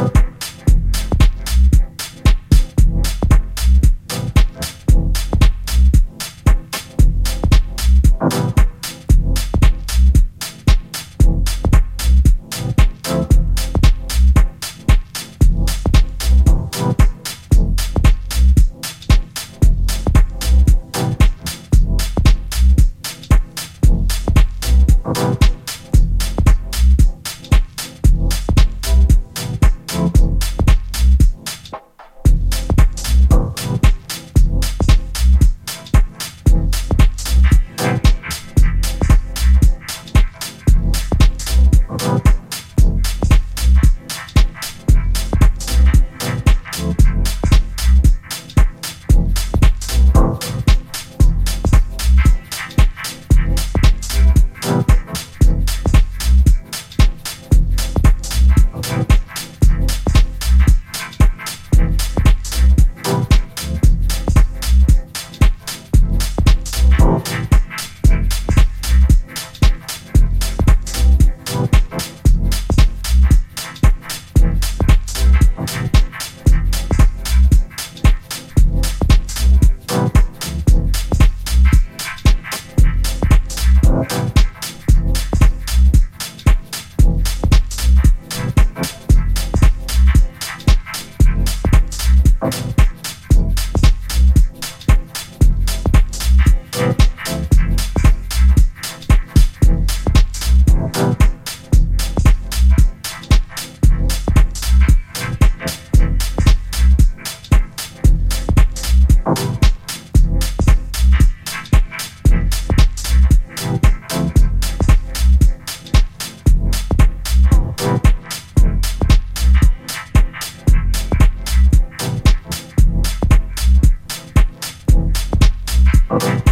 you Okay.